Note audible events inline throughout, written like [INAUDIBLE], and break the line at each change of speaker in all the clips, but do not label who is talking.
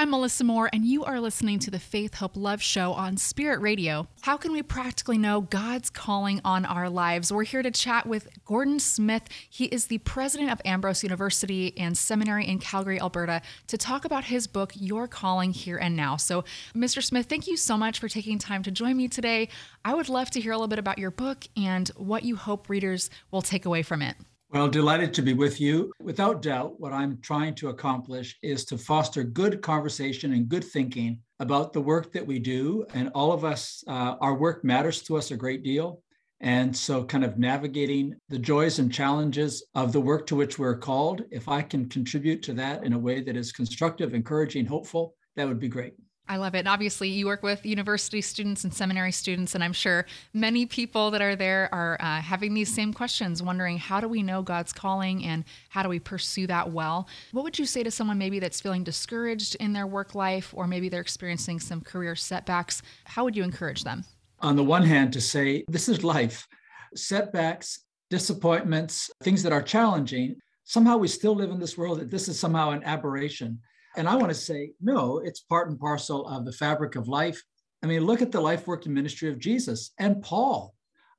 I'm Melissa Moore, and you are listening to the Faith, Hope, Love show on Spirit Radio. How can we practically know God's calling on our lives? We're here to chat with Gordon Smith. He is the president of Ambrose University and Seminary in Calgary, Alberta, to talk about his book, Your Calling Here and Now. So, Mr. Smith, thank you so much for taking time to join me today. I would love to hear a little bit about your book and what you hope readers will take away from it.
Well, delighted to be with you. Without doubt, what I'm trying to accomplish is to foster good conversation and good thinking about the work that we do. And all of us, uh, our work matters to us a great deal. And so, kind of navigating the joys and challenges of the work to which we're called, if I can contribute to that in a way that is constructive, encouraging, hopeful, that would be great.
I love it. And obviously, you work with university students and seminary students, and I'm sure many people that are there are uh, having these same questions, wondering how do we know God's calling and how do we pursue that well? What would you say to someone maybe that's feeling discouraged in their work life, or maybe they're experiencing some career setbacks? How would you encourage them?
On the one hand, to say this is life, setbacks, disappointments, things that are challenging. Somehow we still live in this world that this is somehow an aberration and I want to say, no, it's part and parcel of the fabric of life. I mean, look at the life work, and ministry of Jesus and Paul.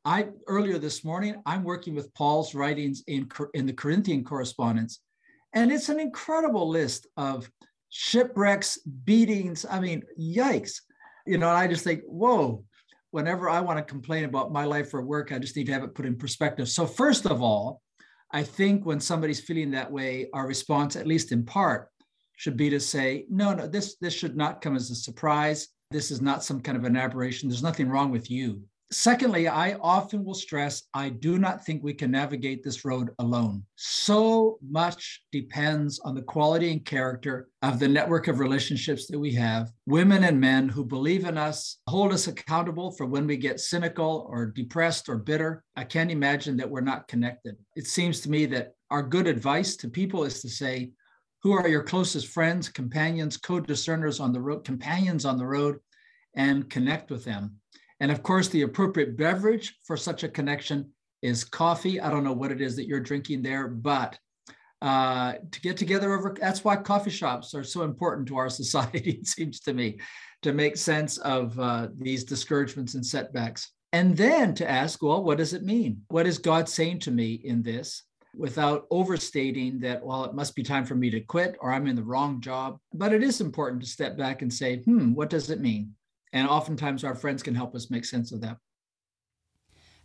I earlier this morning, I'm working with Paul's writings in, in the Corinthian correspondence, and it's an incredible list of shipwrecks, beatings. I mean, yikes. You know, I just think, whoa, whenever I want to complain about my life or work, I just need to have it put in perspective. So, first of all, I think when somebody's feeling that way, our response, at least in part, should be to say, no, no, this, this should not come as a surprise. This is not some kind of an aberration. There's nothing wrong with you. Secondly, I often will stress I do not think we can navigate this road alone. So much depends on the quality and character of the network of relationships that we have, women and men who believe in us, hold us accountable for when we get cynical or depressed or bitter. I can't imagine that we're not connected. It seems to me that our good advice to people is to say, who are your closest friends, companions, co-discerners on the road, companions on the road, and connect with them. And of course, the appropriate beverage for such a connection is coffee. I don't know what it is that you're drinking there, but uh, to get together over, that's why coffee shops are so important to our [LAUGHS] society, it seems to me, to make sense of uh, these discouragements and setbacks. And then to ask, well, what does it mean? What is God saying to me in this? Without overstating that, well, it must be time for me to quit or I'm in the wrong job. But it is important to step back and say, hmm, what does it mean? And oftentimes our friends can help us make sense of that.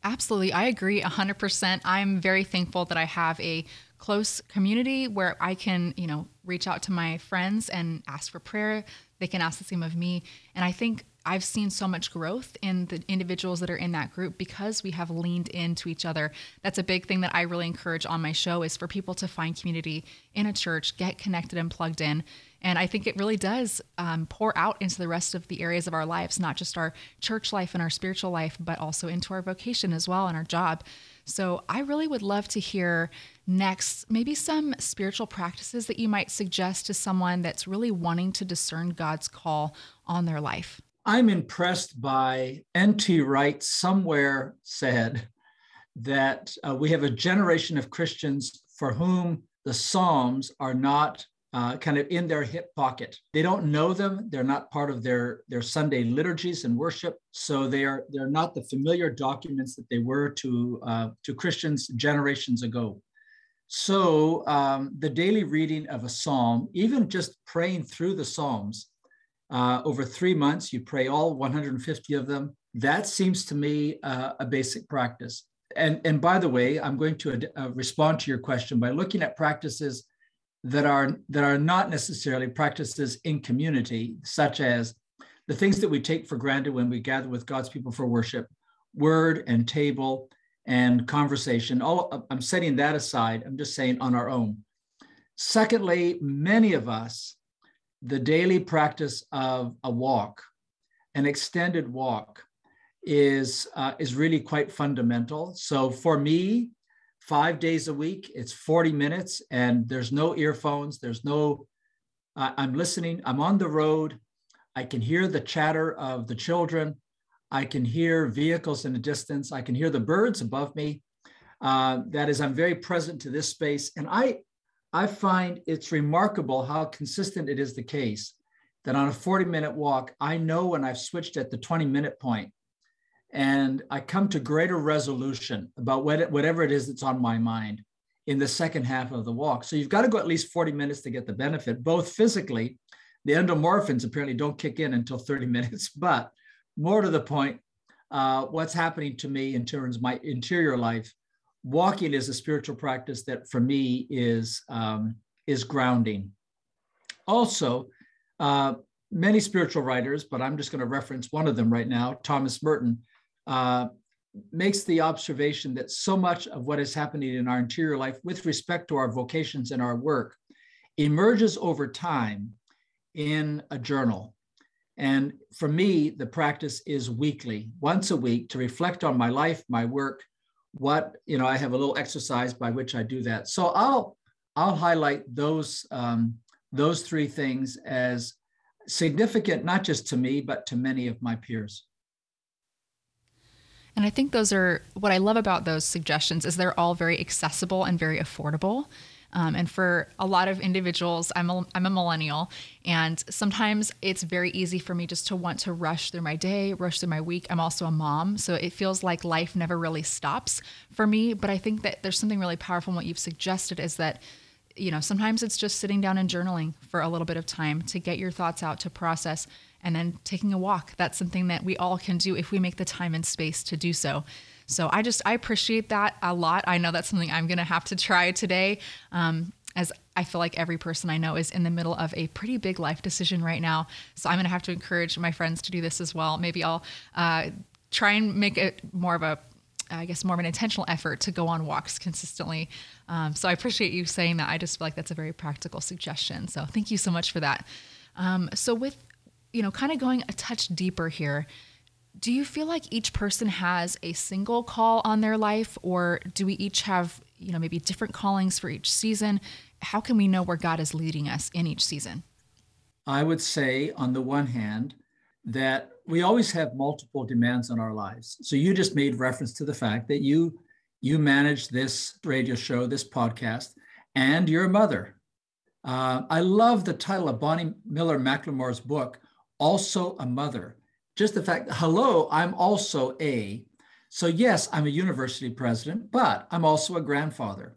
Absolutely. I agree 100%. I'm very thankful that I have a close community where I can, you know, reach out to my friends and ask for prayer. They can ask the same of me. And I think I've seen so much growth in the individuals that are in that group because we have leaned into each other. That's a big thing that I really encourage on my show is for people to find community in a church, get connected and plugged in. And I think it really does um, pour out into the rest of the areas of our lives, not just our church life and our spiritual life, but also into our vocation as well and our job. So I really would love to hear next maybe some spiritual practices that you might suggest to someone that's really wanting to discern God's call on their life.
I'm impressed by N.T. Wright somewhere said that uh, we have a generation of Christians for whom the Psalms are not uh, kind of in their hip pocket. They don't know them. They're not part of their, their Sunday liturgies and worship. So they are they're not the familiar documents that they were to uh, to Christians generations ago. So um, the daily reading of a psalm, even just praying through the psalms, uh, over three months, you pray all 150 of them. That seems to me uh, a basic practice. And, and by the way, I'm going to uh, respond to your question by looking at practices that are, that are not necessarily practices in community, such as the things that we take for granted when we gather with God's people for worship, word and table and conversation. All I'm setting that aside. I'm just saying on our own. Secondly, many of us the daily practice of a walk, an extended walk, is uh, is really quite fundamental. So for me, five days a week, it's 40 minutes, and there's no earphones. There's no. Uh, I'm listening. I'm on the road. I can hear the chatter of the children. I can hear vehicles in the distance. I can hear the birds above me. Uh, that is, I'm very present to this space, and I I find it's remarkable how consistent it is the case that on a 40 minute walk, I know when I've switched at the 20 minute point and I come to greater resolution about what, whatever it is that's on my mind in the second half of the walk. So you've got to go at least 40 minutes to get the benefit, both physically. The endomorphins apparently don't kick in until 30 [LAUGHS] minutes, but more to the point, uh, what's happening to me in terms of my interior life, walking is a spiritual practice that for me is, um, is grounding. Also, uh, many spiritual writers, but I'm just going to reference one of them right now, Thomas Merton, uh, makes the observation that so much of what is happening in our interior life with respect to our vocations and our work emerges over time in a journal. And for me, the practice is weekly, once a week, to reflect on my life, my work, what, you know, I have a little exercise by which I do that. So I'll I'll highlight those um, those three things as significant, not just to me, but to many of my peers.
And I think those are what I love about those suggestions is they're all very accessible and very affordable. Um, and for a lot of individuals, I'm a, I'm a millennial, and sometimes it's very easy for me just to want to rush through my day, rush through my week. I'm also a mom, so it feels like life never really stops for me. But I think that there's something really powerful in what you've suggested is that you know, sometimes it's just sitting down and journaling for a little bit of time to get your thoughts out, to process, and then taking a walk. That's something that we all can do if we make the time and space to do so. So I just, I appreciate that a lot. I know that's something I'm going to have to try today. Um, as I feel like every person I know is in the middle of a pretty big life decision right now. So I'm going to have to encourage my friends to do this as well. Maybe I'll uh, try and make it more of a I guess more of an intentional effort to go on walks consistently. Um, so I appreciate you saying that. I just feel like that's a very practical suggestion. So thank you so much for that. Um, so with you know, kind of going a touch deeper here, do you feel like each person has a single call on their life, or do we each have you know maybe different callings for each season? How can we know where God is leading us in each season?
I would say, on the one hand, that we always have multiple demands on our lives. So you just made reference to the fact that you you manage this radio show, this podcast, and you're mother. Uh, I love the title of Bonnie Miller McLemore's book, Also a Mother. Just the fact, hello, I'm also a. So, yes, I'm a university president, but I'm also a grandfather.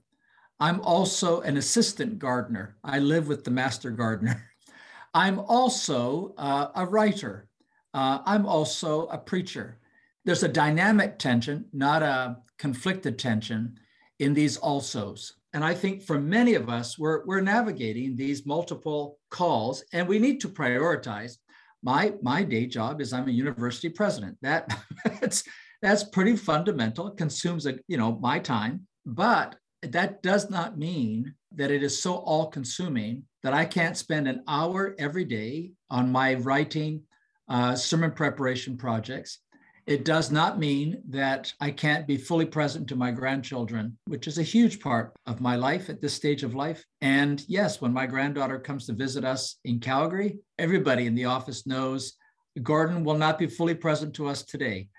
I'm also an assistant gardener. I live with the master gardener. [LAUGHS] I'm also uh, a writer. Uh, I'm also a preacher. There's a dynamic tension, not a conflicted tension, in these alsos. And I think for many of us, we're, we're navigating these multiple calls and we need to prioritize. My, my day job is I'm a university president. That, [LAUGHS] that's, that's pretty fundamental. It consumes a, you know, my time, but that does not mean that it is so all consuming that I can't spend an hour every day on my writing uh, sermon preparation projects. It does not mean that I can't be fully present to my grandchildren, which is a huge part of my life at this stage of life. And yes, when my granddaughter comes to visit us in Calgary, everybody in the office knows Gordon will not be fully present to us today.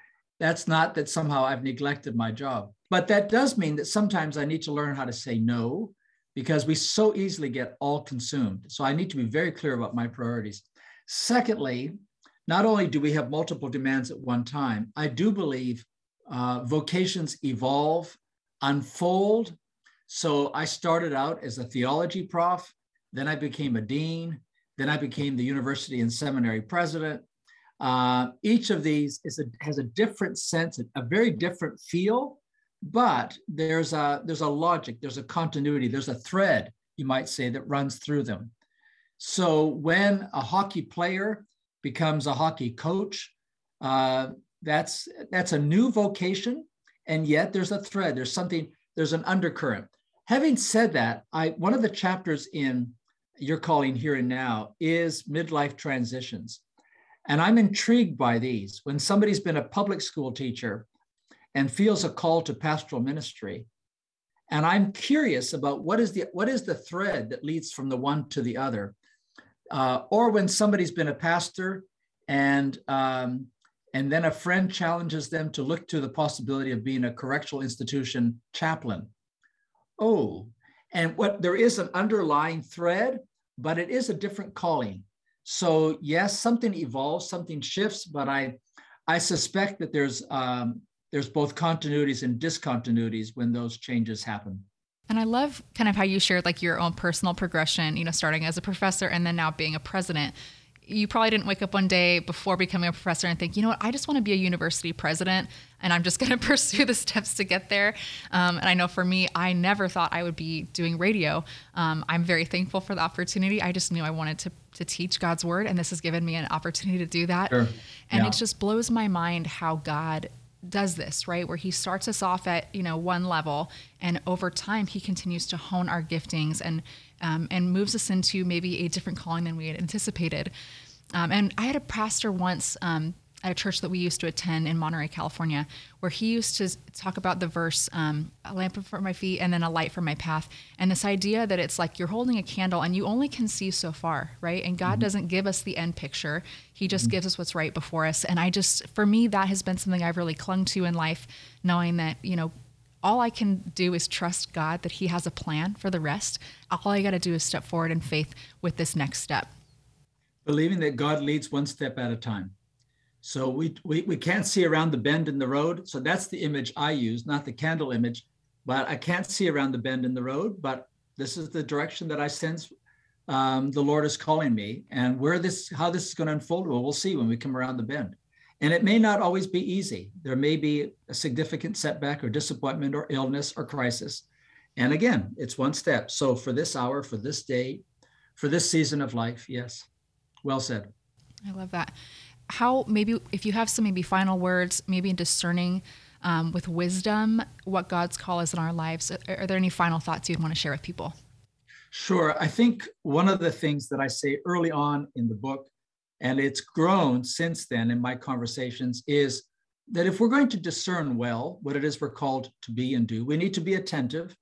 That's not that somehow I've neglected my job, but that does mean that sometimes I need to learn how to say no because we so easily get all consumed. So I need to be very clear about my priorities. Secondly, not only do we have multiple demands at one time, I do believe uh, vocations evolve, unfold. So I started out as a theology prof, then I became a dean, then I became the university and seminary president. Uh, each of these is a, has a different sense, a very different feel, but there's a there's a logic, there's a continuity, there's a thread, you might say, that runs through them. So when a hockey player becomes a hockey coach. Uh, that's that's a new vocation, and yet there's a thread. There's something. There's an undercurrent. Having said that, I one of the chapters in your calling here and now is midlife transitions, and I'm intrigued by these. When somebody's been a public school teacher and feels a call to pastoral ministry, and I'm curious about what is the what is the thread that leads from the one to the other uh, or when somebody's been a pastor and um, and then a friend challenges them to look to the possibility of being a correctional institution chaplain. Oh, and what there is an underlying thread, but it is a different calling. So yes, something evolves, something shifts, but I I suspect that there's um, there's both continuities and discontinuities when those changes happen.
And I love kind of how you shared like your own personal progression, you know, starting as a professor and then now being a president you probably didn't wake up one day before becoming a professor and think, you know what, I just want to be a university president and I'm just [LAUGHS] going to pursue the steps to get there. Um, and I know for me, I never thought I would be doing radio. Um, I'm very thankful for the opportunity. I just knew I wanted to, to teach God's word, and this has given me an opportunity to do that. Sure. And yeah. it just blows my mind how God does this right where he starts us off at you know one level and over time he continues to hone our giftings and um, and moves us into maybe a different calling than we had anticipated. Um, and I had a pastor once um, at a church that we used to attend in Monterey, California, where he used to talk about the verse, um, a lamp for my feet and then a light for my path. And this idea that it's like you're holding a candle and you only can see so far, right? And God mm-hmm. doesn't give us the end picture, He just mm-hmm. gives us what's right before us. And I just, for me, that has been something I've really clung to in life, knowing that, you know, all I can do is trust God that He has a plan for the rest. All I got to do is step forward in faith with this next step.
Believing that God leads one step at a time. So we, we, we can't see around the bend in the road. So that's the image I use, not the candle image. But I can't see around the bend in the road. But this is the direction that I sense um, the Lord is calling me. And where this, how this is going to unfold, well, we'll see when we come around the bend. And it may not always be easy. There may be a significant setback or disappointment or illness or crisis. And again, it's one step. So for this hour, for this day, for this season of life, yes. Well said.
I love that. How maybe if you have some maybe final words, maybe in discerning um, with wisdom what God's call is in our lives, are, are there any final thoughts you'd want to share with people?
Sure. I think one of the things that I say early on in the book and it's grown since then in my conversations, is that if we're going to discern well what it is we're called to be and do, we need to be attentive.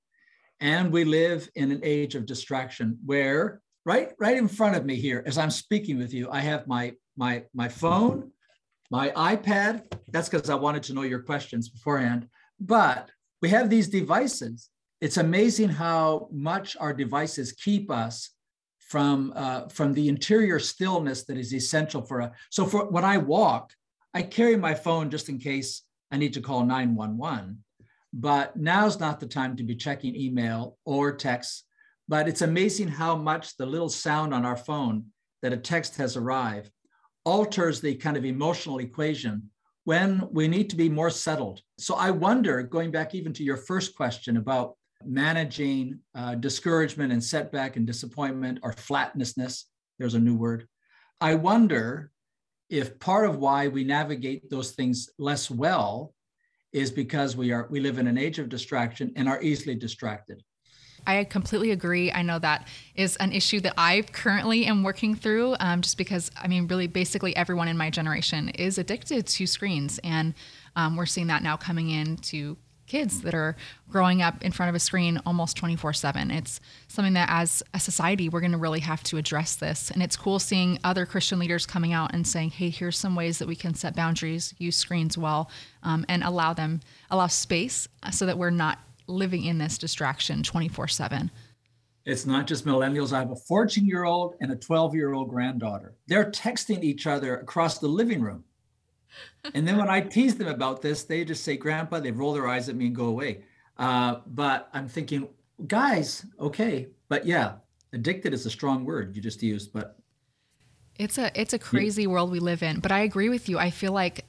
And we live in an age of distraction where right right in front of me here as i'm speaking with you i have my my my phone my ipad. That's because i wanted to know your questions beforehand. But we have these devices. It's amazing how much our devices keep us from uh, from the interior stillness that is essential for a so for when i walk i carry my phone just in case i need to call 911 but now's not the time to be checking email or text but it's amazing how much the little sound on our phone that a text has arrived alters the kind of emotional equation when we need to be more settled so i wonder going back even to your first question about managing uh, discouragement and setback and disappointment or flatnessness. There's a new word. I wonder if part of why we navigate those things less well is because we are we live in an age of distraction and are easily distracted.
I completely agree. I know that is an issue that I currently am working through, um, just because I mean, really, basically everyone in my generation is addicted to screens, and um, we're seeing that now coming in to kids that are growing up in front of a screen almost 24 7. It's something that, as a society, we're going to really have to address this. And it's cool seeing other Christian leaders coming out and saying, hey, here's some ways that we can set boundaries, use screens well, um, and allow them, allow space so that we're not living in this distraction 24 7.
It's not just millennials. I have a 14 year old and a 12 year old granddaughter. They're texting each other across the living room and then when I [LAUGHS] tease them about this, they just say, Grandpa, they roll their eyes at me and go away. Uh, but I'm thinking, guys, okay. But yeah, addicted is a strong word you just used, but
it's a it's a crazy yeah. world we live in. But I agree with you. I feel like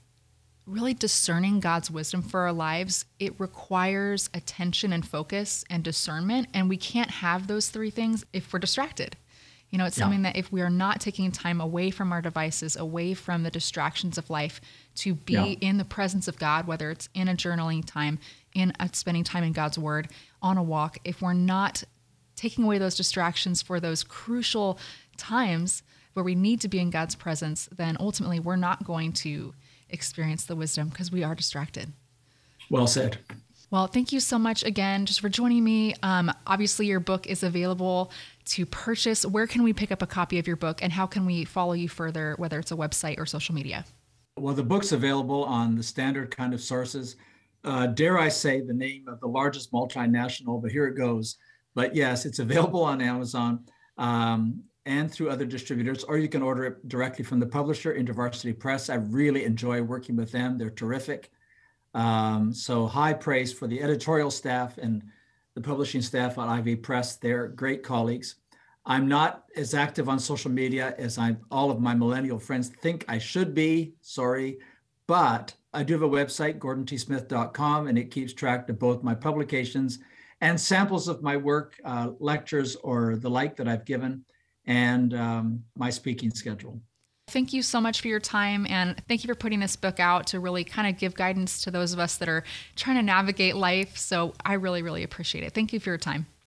really discerning God's wisdom for our lives, it requires attention and focus and discernment. And we can't have those three things if we're distracted. You know, it's yeah. something that if we are not taking time away from our devices, away from the distractions of life, to be yeah. in the presence of God, whether it's in a journaling time, in a, spending time in God's Word, on a walk, if we're not taking away those distractions for those crucial times where we need to be in God's presence, then ultimately we're not going to experience the wisdom because we are distracted.
Well said.
Well, thank you so much again just for joining me. Um, obviously, your book is available to purchase. Where can we pick up a copy of your book and how can we follow you further, whether it's a website or social media?
Well, the book's available on the standard kind of sources. Uh, dare I say the name of the largest multinational, but here it goes. But yes, it's available on Amazon. Um, and through other distributors, or you can order it directly from the publisher, InterVarsity Press. I really enjoy working with them. They're terrific. Um, so high praise for the editorial staff and the publishing staff at Ivy Press. They're great colleagues. I'm not as active on social media as I all of my millennial friends think I should be. Sorry, but I do have a website, gordontsmith.com, and it keeps track of both my publications and samples of my work, uh, lectures, or the like that I've given, and um, my speaking schedule.
Thank you so much for your time and thank you for putting this book out to really kind of give guidance to those of us that are trying to navigate life. So I really, really appreciate it. Thank you for your time.